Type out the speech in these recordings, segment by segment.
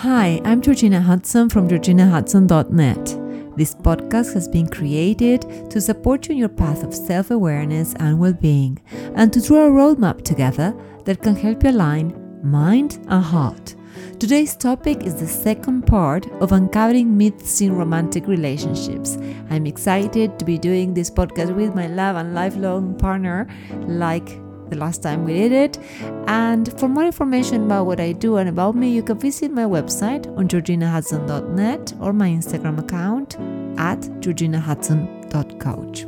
Hi, I'm Georgina Hudson from georginahudson.net. This podcast has been created to support you in your path of self awareness and well being, and to draw a roadmap together that can help you align mind and heart. Today's topic is the second part of uncovering myths in romantic relationships. I'm excited to be doing this podcast with my love and lifelong partner, like the last time we did it. And for more information about what I do and about me, you can visit my website on georginahudson.net or my Instagram account at georginahudson.coach.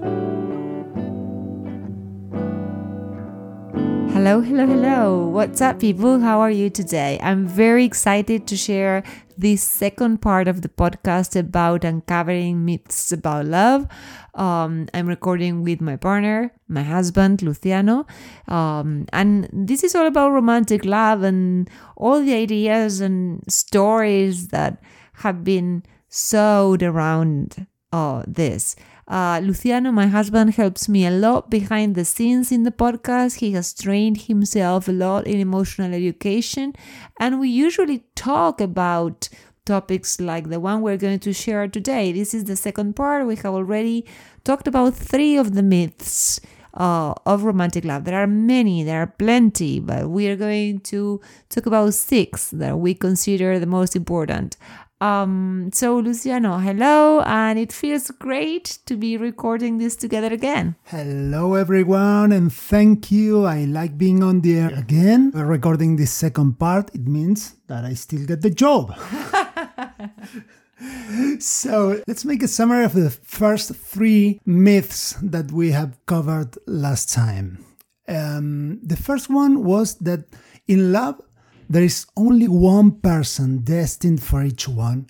Hello, hello, hello. What's up, people? How are you today? I'm very excited to share this second part of the podcast about uncovering myths about love. Um, I'm recording with my partner, my husband, Luciano. Um, and this is all about romantic love and all the ideas and stories that have been sewed around uh, this. Uh, Luciano, my husband, helps me a lot behind the scenes in the podcast. He has trained himself a lot in emotional education, and we usually talk about topics like the one we're going to share today. This is the second part. We have already talked about three of the myths uh, of romantic love. There are many, there are plenty, but we are going to talk about six that we consider the most important. Um, so, Luciano, hello, and it feels great to be recording this together again. Hello, everyone, and thank you. I like being on the air again. We're recording this second part, it means that I still get the job. so, let's make a summary of the first three myths that we have covered last time. Um, the first one was that in love, there is only one person destined for each one,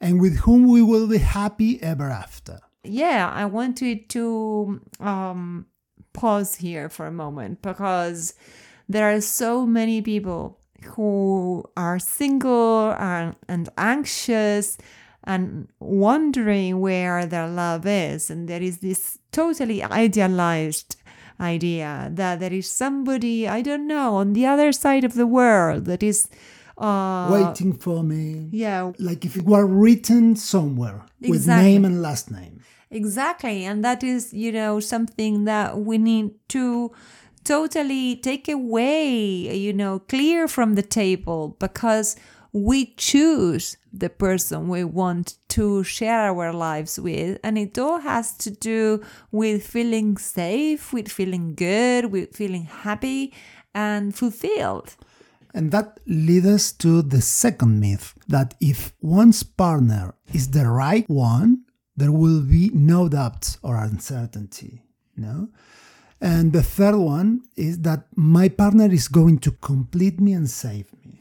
and with whom we will be happy ever after. Yeah, I wanted to um, pause here for a moment because there are so many people who are single and, and anxious and wondering where their love is. And there is this totally idealized idea that there is somebody, I don't know, on the other side of the world that is uh, waiting for me. Yeah. Like if it were written somewhere exactly. with name and last name. Exactly. And that is, you know, something that we need to totally take away, you know, clear from the table because we choose the person we want to share our lives with. And it all has to do with feeling safe, with feeling good, with feeling happy and fulfilled. And that leads us to the second myth that if one's partner is the right one, there will be no doubts or uncertainty. No? And the third one is that my partner is going to complete me and save me.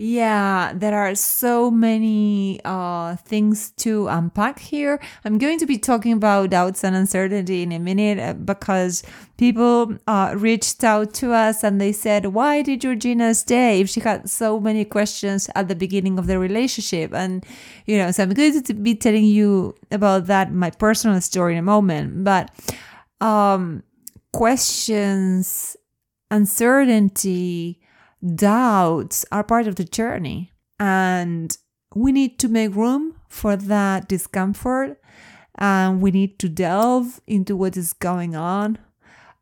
Yeah, there are so many uh, things to unpack here. I'm going to be talking about doubts and uncertainty in a minute uh, because people uh, reached out to us and they said, Why did Georgina stay if she had so many questions at the beginning of the relationship? And, you know, so I'm going to be telling you about that, my personal story in a moment. But um, questions, uncertainty, doubts are part of the journey. And we need to make room for that discomfort. And we need to delve into what is going on.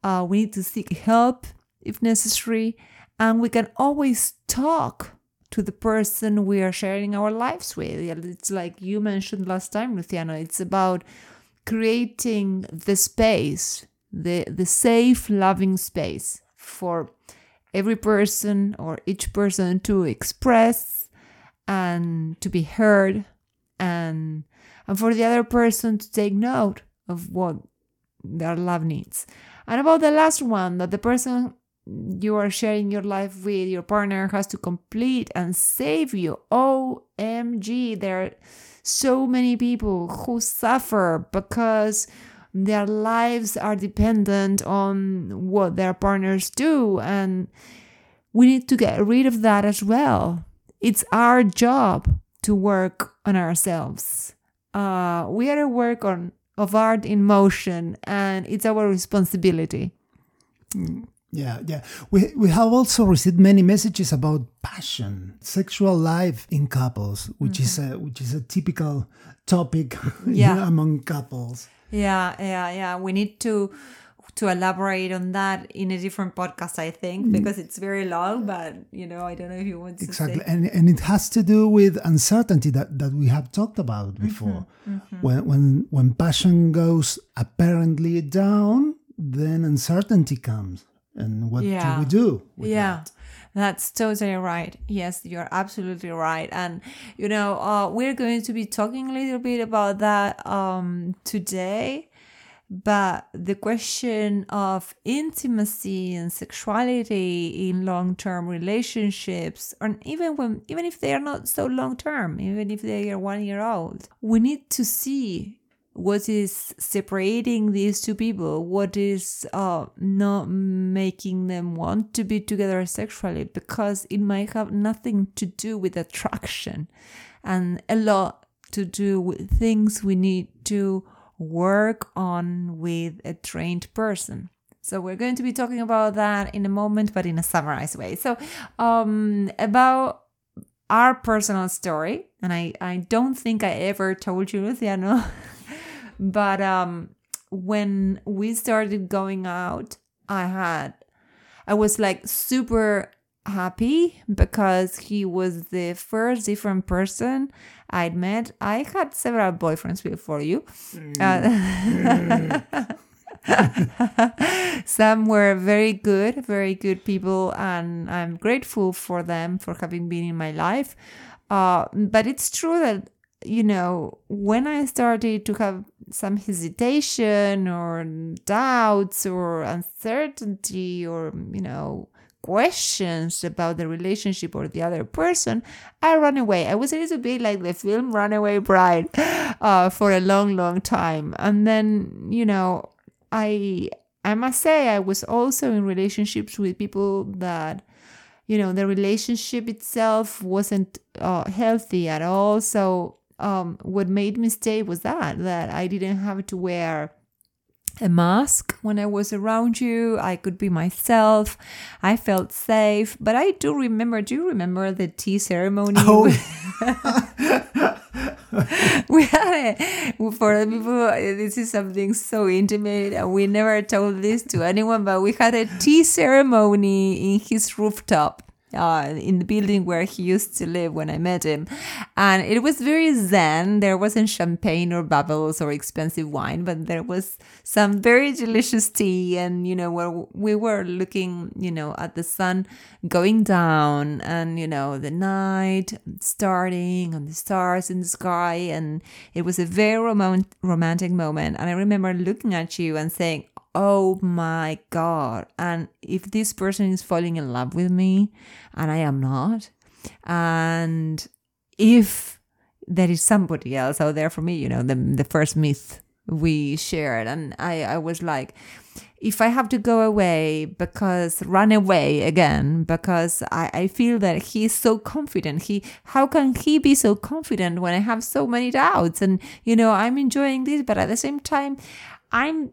Uh, we need to seek help if necessary. And we can always talk to the person we are sharing our lives with. It's like you mentioned last time luciano it's about creating the space the the safe loving space for every person or each person to express and to be heard and and for the other person to take note of what their love needs. And about the last one, that the person you are sharing your life with, your partner, has to complete and save you. OMG, there are so many people who suffer because their lives are dependent on what their partners do and we need to get rid of that as well it's our job to work on ourselves uh, we are a work on of art in motion and it's our responsibility Yeah, yeah. We we have also received many messages about passion, sexual life in couples, which is a which is a typical topic Yeah. among couples. Yeah, yeah, yeah. We need to to elaborate on that in a different podcast, I think, because it's very long. But you know, I don't know if you want to Exactly, say. and and it has to do with uncertainty that, that we have talked about Mm-hmm, before. When when when passion goes apparently down, then uncertainty comes, and what Yeah. do we do? with Yeah. that? That's totally right. Yes, you're absolutely right. And you know, uh, we're going to be talking a little bit about that um, today. But the question of intimacy and sexuality in long-term relationships, and even when, even if they are not so long-term, even if they are one year old, we need to see what is separating these two people? What is uh, not making them want to be together sexually? Because it might have nothing to do with attraction and a lot to do with things we need to work on with a trained person. So we're going to be talking about that in a moment but in a summarized way. So um about our personal story and i i don't think i ever told you luciano but um when we started going out i had i was like super happy because he was the first different person i'd met. I had several boyfriends before you. Uh, some were very good very good people and i'm grateful for them for having been in my life. Uh, but it's true that you know, when I started to have some hesitation or doubts or uncertainty or, you know, questions about the relationship or the other person, I ran away. I was a little bit like the film Runaway Bride uh, for a long, long time. And then, you know, I I must say I was also in relationships with people that you know the relationship itself wasn't uh, healthy at all so um, what made me stay was that that i didn't have to wear a mask when i was around you. I could be myself. I felt safe. But i do remember do you remember the tea ceremony? Oh, we had it for the people this is something so intimate and we never told this to anyone but we had a tea ceremony in his rooftop uh, in the building where he used to live when I met him. And it was very zen. There wasn't champagne or bubbles or expensive wine, but there was some very delicious tea. And, you know, where we were looking, you know, at the sun going down and, you know, the night starting and the stars in the sky. And it was a very rom- romantic moment. And I remember looking at you and saying, oh my god. And if this person is falling in love with me and i am not and if there is somebody else out there for me you know the, the first myth we shared and i i was like if i have to go away because run away again because i i feel that he is so confident he how can he be so confident when i have so many doubts? And you know i'm enjoying this but at the same time i'm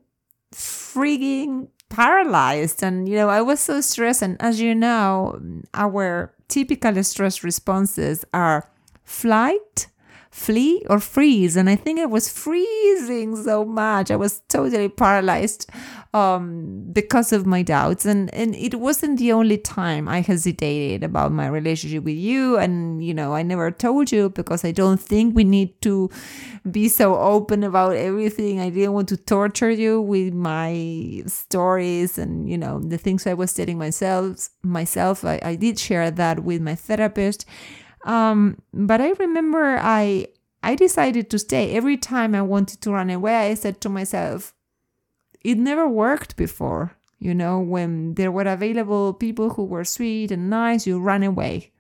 freaking paralyzed. And you know i was so stressed. And as you know our typical stress responses are flight flee or freeze. And i think i was freezing so much. I was totally paralyzed um, because of my doubts. And and it wasn't the only time i hesitated about my relationship with you. And you know i never told you because i don't think we need to be so open about everything. I didn't want to torture you with my stories and you know the things i was telling myself myself. I, I did share that with my therapist um, but I remember I I decided to stay. Every time I wanted to run away, I said to myself, it never worked before. You know, when there were available people who were sweet and nice, you ran away.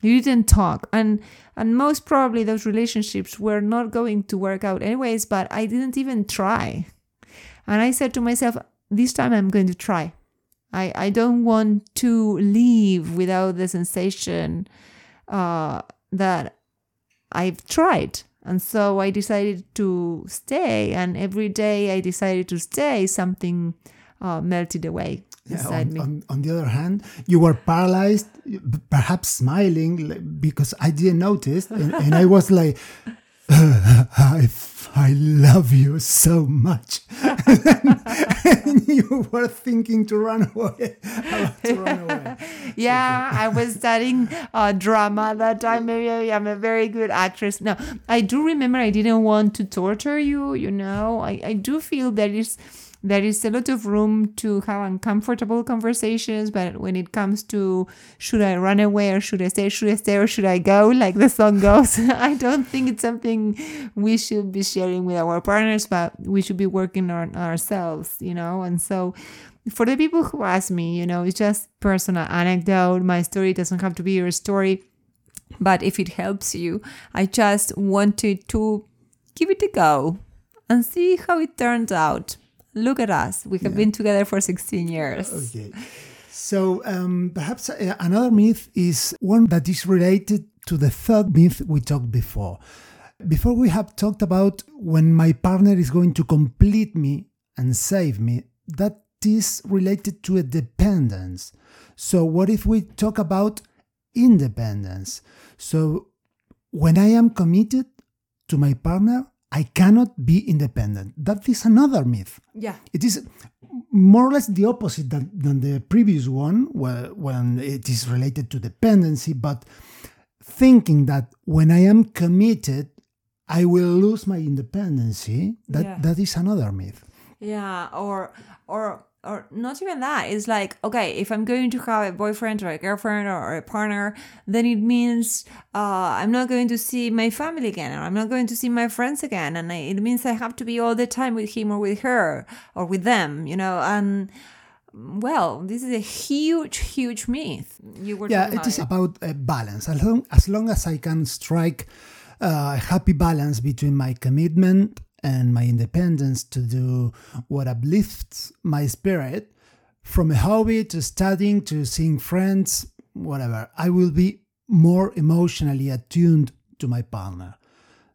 You didn't talk. And and most probably those relationships were not going to work out anyways, but I didn't even try. And I said to myself, this time I'm going to try. I, I don't want to leave without the sensation uh, that I've tried. And so I decided to stay. And every day I decided to stay, something uh, melted away Yeah, on, me. on, on the other hand, you were paralyzed, perhaps smiling because I didn't notice, and, and I was like, I, I love you so much. and you were thinking to run away. To run away. yeah, I was studying uh, drama that time. Maybe I'm a very good actress. No, I do remember I didn't want to torture you. You know, I, I do feel that is there is a lot of room to have uncomfortable conversations. But when it comes to should I run away or should I stay, should I stay or should I go, like the song goes, I don't think it's something we should be sharing with our partners, but we should be working on ourselves. You know, and so for the people who ask me, you know, it's just personal anecdote. My story doesn't have to be your story. But if it helps you, I just wanted to give it a go and see how it turns out. Look at us. We have been together for 16 years. Okay. So um, perhaps uh, another myth is one that is related to the third myth we talked before. Before we have talked about when my partner is going to complete me and save me, that is related to a dependence. So what if we talk about independence? So when I am committed to my partner, I cannot be independent. That is another myth. Yeah. It is more or less the opposite than, than the previous one, where, when it is related to dependency, but thinking that when I am committed, I will lose my independency, that, Yeah. that is another myth. Yeah, or or or not even that. It's like okay, if I'm going to have a boyfriend or a girlfriend or a partner, then it means uh, I'm not going to see my family again, or I'm not going to see my friends again, and I, it means I have to be all the time with him or with her or with them, you know. And well, this is a huge, huge myth. You were Yeah, it is about about a balance. As long, as long as I can strike uh, a happy balance between my commitment and my independence to do what uplifts my spirit, from a hobby to studying to seeing friends, whatever, I will be more emotionally attuned to my partner.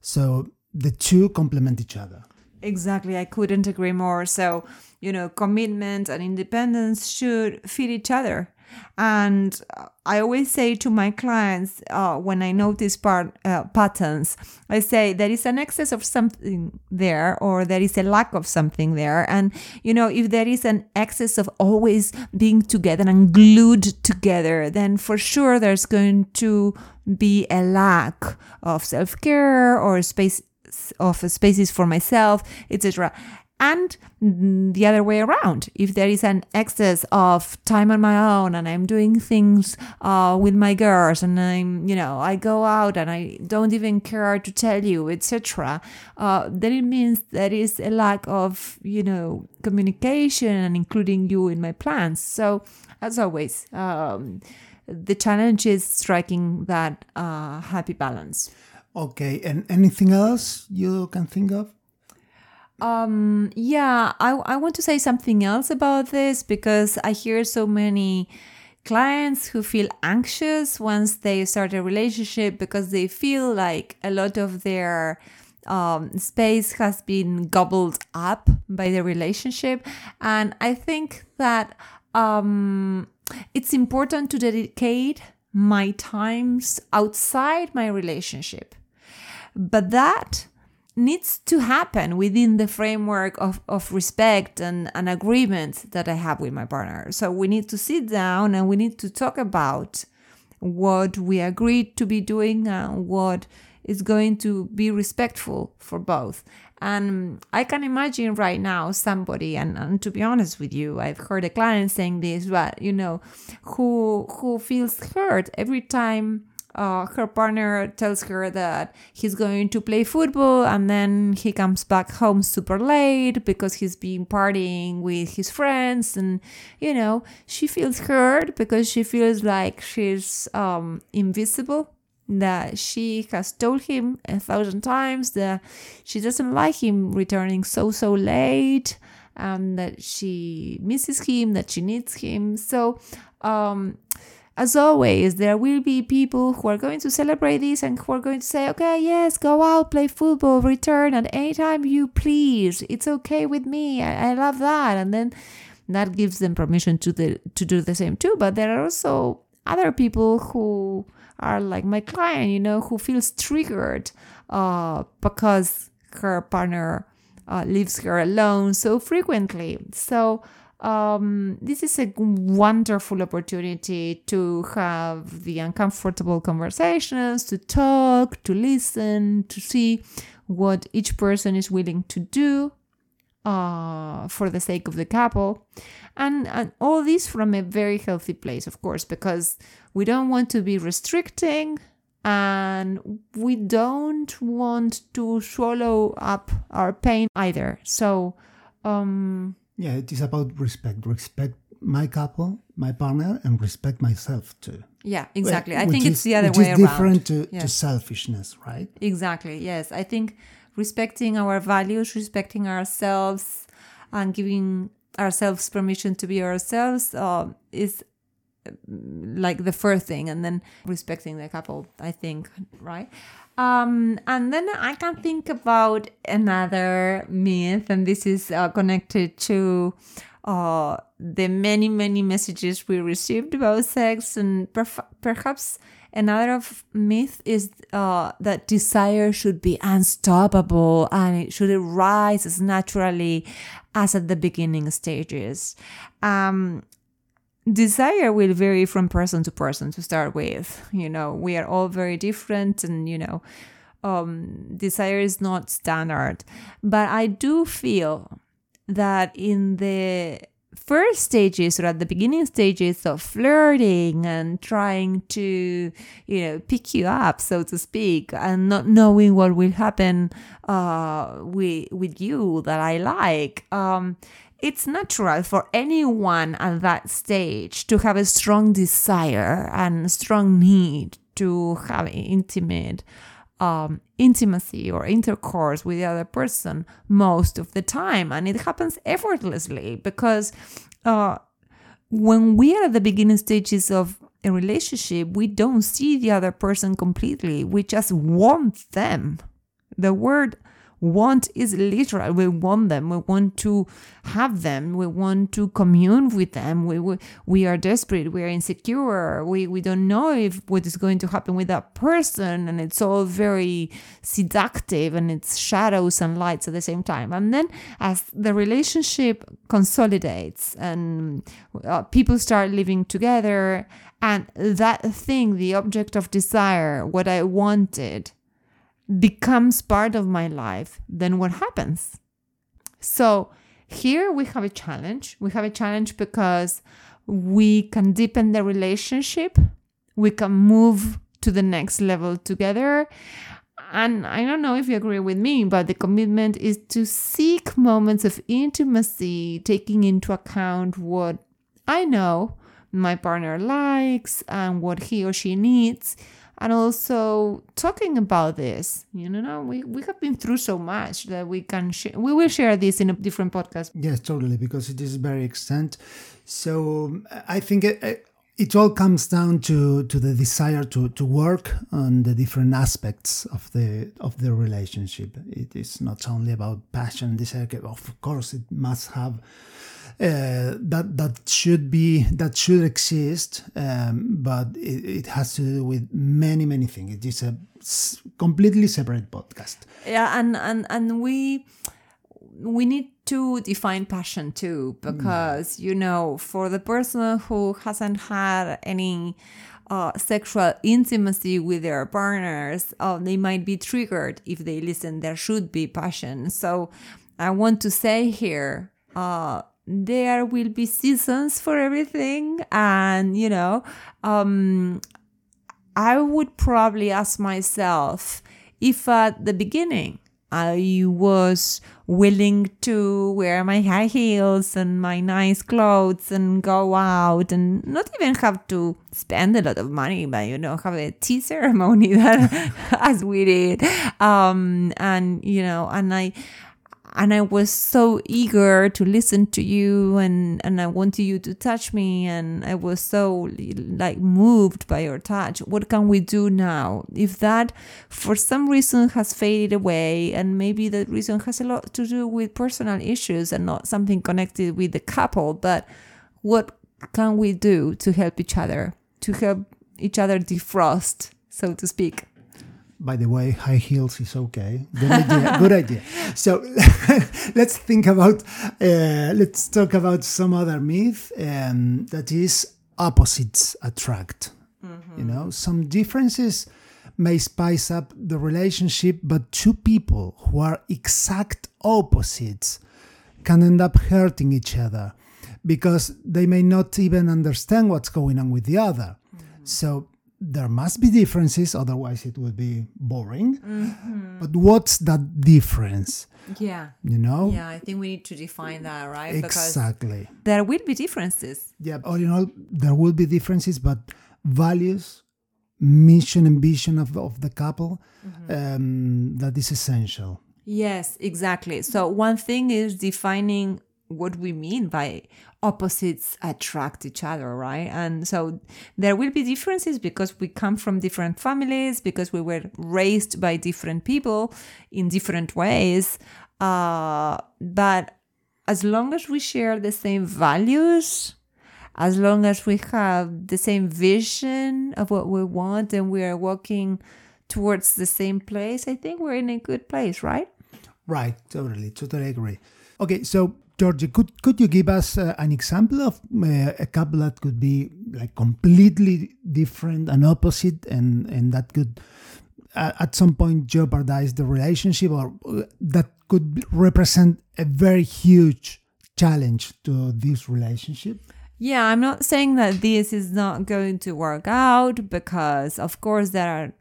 So the two complement each other. Exactly, I couldn't agree more. So, you know, commitment and independence should fit each other. And I always say to my clients uh, when I notice part, uh, patterns, I say there is an excess of something there or there is a lack of something there. And, you know, if there is an excess of always being together and glued together, then for sure there's going to be a lack of self care or space of spaces for myself, etc. And the other way around, if there is an excess of time on my own and I'm doing things uh, with my girls and I'm, you know, I go out and I don't even care to tell you, etc., uh, then it means there is a lack of, you know, communication and including you in my plans. So, as always, um, the challenge is striking that uh, happy balance. Okay, and anything else you can think of? Um, yeah, I, I want to say something else about this because I hear so many clients who feel anxious once they start a relationship because they feel like a lot of their um, space has been gobbled up by the relationship. And I think that um, it's important to dedicate my times outside my relationship. But that needs to happen within the framework of, of respect and, an agreement that I have with my partner. So we need to sit down and we need to talk about what we agreed to be doing and what is going to be respectful for both. And I can imagine right now somebody, and, and to be honest with you, I've heard a client saying this, but you know, who who feels hurt every time uh, her partner tells her that he's going to play football and then he comes back home super late because he's been partying with his friends and you know she feels hurt because she feels like she's um, invisible that she has told him a thousand times that she doesn't like him returning so so late and that she misses him that she needs him. So um as always, there will be people who are going to celebrate this and who are going to say, okay, yes, go out, play football, return at any time you please. It's okay with me. I, I love that. And then that gives them permission to the to do the same too. But there are also other people who are like my client, you know, who feels triggered uh, because her partner uh, leaves her alone so frequently. So um, this is a wonderful opportunity to have the uncomfortable conversations, to talk, to listen, to see what each person is willing to do uh, for the sake of the couple. And, and all this from a very healthy place, of course, because we don't want to be restricting and we don't want to swallow up our pain either. So, um, yeah, it is about respect. Respect my couple, my partner, and respect myself too. Yeah, exactly. I think is- it's the other which way is different around. to, to Yes. selfishness, right? Exactly. Yes. I think respecting our values, respecting ourselves, and giving ourselves permission to be ourselves uh, is uh, like the first thing, and then respecting the couple. I think, right? Um, and then I can think about another myth, and this is uh, connected to uh, the many, many messages we received about sex, and perf- perhaps another myth is uh, that desire should be unstoppable and it should arise as naturally as at the beginning stages. Um, desire will vary from person to person to start with. You know, we are all very different, and you know, um, desire is not standard. But I do feel that in the first stages or at the beginning stages of flirting and trying to you know pick you up so to speak and not knowing what will happen uh with with you that i like um it's natural for anyone at that stage to have a strong desire and strong need to have intimate um, intimacy or intercourse with the other person most of the time. And it happens effortlessly because uh, when we are at the beginning stages of a relationship, we don't see the other person completely. We just want them. The word want is literal. We want them. We want to have them. We want to commune with them. We we, we are desperate. We are insecure. We we don't know if what is going to happen with that person, and it's all very seductive and it's shadows and lights at the same time. And then as the relationship consolidates and uh, people start living together, and that thing, the object of desire, what I wanted becomes part of my life, then what happens? So here we have a challenge. We have a challenge because we can deepen the relationship, we can move to the next level together. And I don't know if you agree with me, but the commitment is to seek moments of intimacy, taking into account what I know my partner likes and what he or she needs and also talking about this you know we, we have been through so much that we can share we will share this in a different podcast Yes, totally, because it is very extent. So I think it, it all comes down to, to the desire to, to work on the different aspects of the of the relationship. It is not only about passion desire. Of course, it must have uh, that that should be that should exist, um, but it, it has to do with many many things. It is a completely separate podcast. yeah and and and we we need to define passion too because you know for the person who hasn't had any uh, sexual intimacy with their partners uh, they might be triggered if they listen there should be passion so i want to say here uh, there will be seasons for everything and you know um, I would probably ask myself if at the beginning I was willing to wear my high heels and my nice clothes and go out and not even have to spend a lot of money, but you know, have a tea ceremony that as we did. Um, and you know, and I and I was so eager to listen to you and, and I wanted you to touch me and I was so like moved by your touch. What can we do now? If that for some reason has faded away and maybe that reason has a lot to do with personal issues and not something connected with the couple, but what can we do to help each other, to help each other defrost, so to speak? By the way, high heels is okay. Good idea. good idea. So let's think about, uh, let's talk about some other myth um, that is opposites attract. Mm-hmm. You know, some differences may spice up the relationship, but two people who are exact opposites can end up hurting each other because they may not even understand what's going on with the other. Mm-hmm. So there must be differences, otherwise it would be boring. Mm-hmm. But what's that difference? Yeah. You know? Yeah, I think we need to define that, right? Exactly. Because there will be differences. Yeah, all in all, there will be differences, but values, mission, and vision of, of the couple, mm-hmm. um, that is essential. Yes, exactly. So one thing is defining what we mean by opposites attract each other, right? And so there will be differences because we come from different families, because we were raised by different people in different ways. Uh, but as long as we share the same values, as long as we have the same vision of what we want and we are walking towards the same place, I think we're in a good place, right? Right, totally, totally agree. Okay, so Georgie, could could you give us uh, an example of uh, a couple that could be like completely different and opposite, and and that could uh, at some point jeopardize the relationship, or uh, that could represent a very huge challenge to this relationship? Yeah, I'm not saying that this is not going to work out because, of course, there are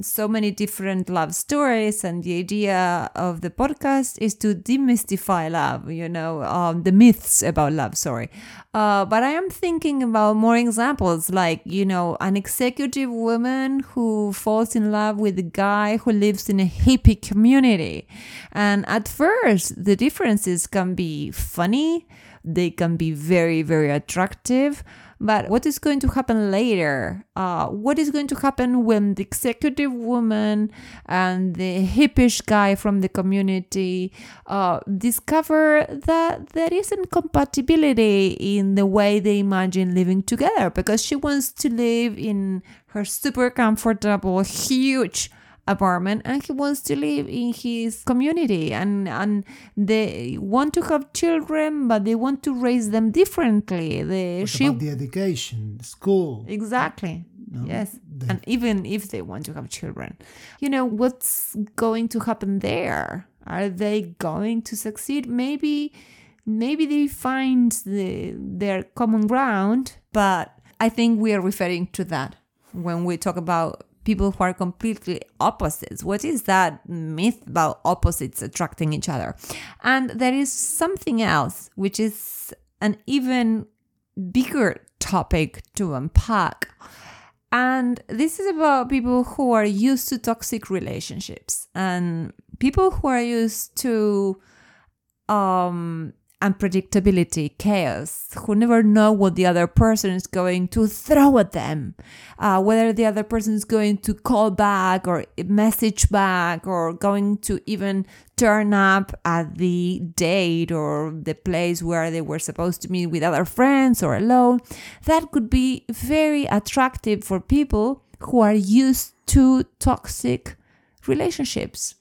so many different love stories and the idea of the podcast is to demystify love you know um, the myths about love sorry. Uh, but i am thinking about more examples like you know an executive woman who falls in love with a guy who lives in a hippie community. And at first the differences can be funny they can be very very attractive but what is going to happen later? Uh, what is going to happen when the executive woman and the hippish guy from the community uh, discover that there is incompatibility in the way they imagine living together? Because she wants to live in her super comfortable, huge apartment and he wants to live in his community and and they want to have children but they want to raise them differently. The what she, about the education school? Exactly. No, yes. and even if they want to have children. You know what's going to happen there? Are they going to succeed? Maybe maybe they find the, their common ground but i think we are referring to that when we talk about people who are completely opposites. What is that myth about opposites attracting each other? And there is something else, which is an even bigger topic to unpack. And this is about people who are used to toxic relationships and people who are used to um, unpredictability, chaos, who never know what the other person is going to throw at them, uh, whether the other person is going to call back or message back or going to even turn up at the date or the place where they were supposed to meet with other friends or alone. That could be very attractive for people who are used to toxic relationships.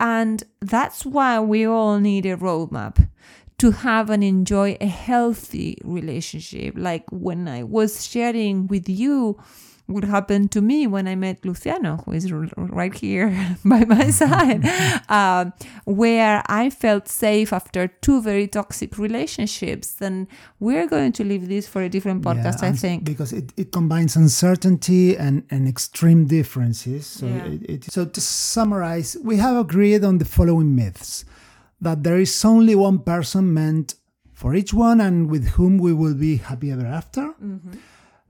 And that's why we all need a roadmap to have and enjoy a healthy relationship. Like when I was sharing with you what happened to me when I met Luciano, who is right here by my side, uh, where I felt safe after two very toxic relationships. And we're going to leave this for a different podcast, yeah, I think. Because it, it combines uncertainty and, and extreme differences. So, yeah. it, it, so to summarize, we have agreed on the following myths that there is only one person meant for each one and with whom we will be happy ever after. Mm-hmm.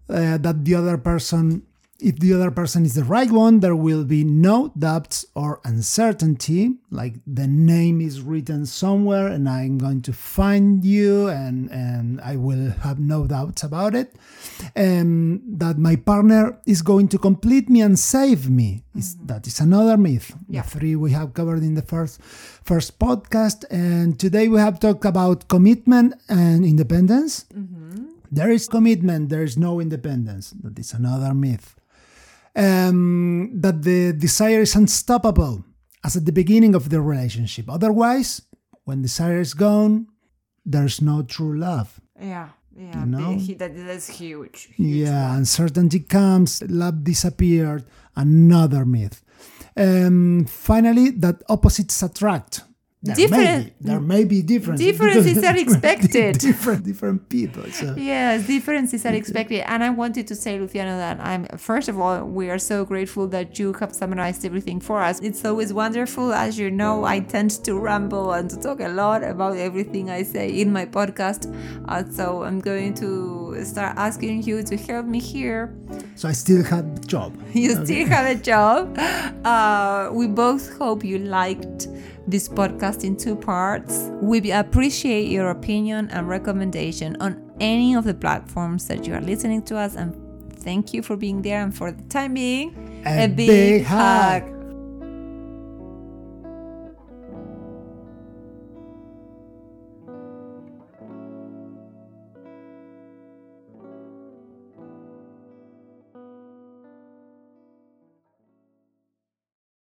Uh, that the other person if the other person is the right one, there will be no doubts or uncertainty. Like the name is written somewhere and I'm going to find you and, and I will have no doubts about it. And that my partner is going to complete me and save me. Is, mm-hmm. that is another myth. Yeah. The three we have covered in the first first podcast. And today we have talked about commitment and independence. Mm-hmm. There is commitment, there is no independence. That is another myth. Um, that the desire is unstoppable as at the beginning of the relationship. Otherwise, when desire is gone, there's no true love. Yeah. Yeah. You know? He- that, that's huge. huge Yeah, uncertainty comes, love disappeared, another myth. Um, finally, that opposites attract. There may Different- be, there may be differences. Differences are expected. different, different people. So. Yes, differences are expected. And I wanted to say, Luciano, that I'm first of all, we are so grateful that you have summarized everything for us. It's always wonderful. As you know, I tend to ramble and to talk a lot about everything I say in my podcast. Uh, so I'm going to start asking you to help me here. So I still have the job. You still have a job. Uh, we both hope you liked this podcast in two parts. We appreciate your opinion and recommendation on any of the platforms that you are listening to us. And thank you for being there. And for the time being, A big hug.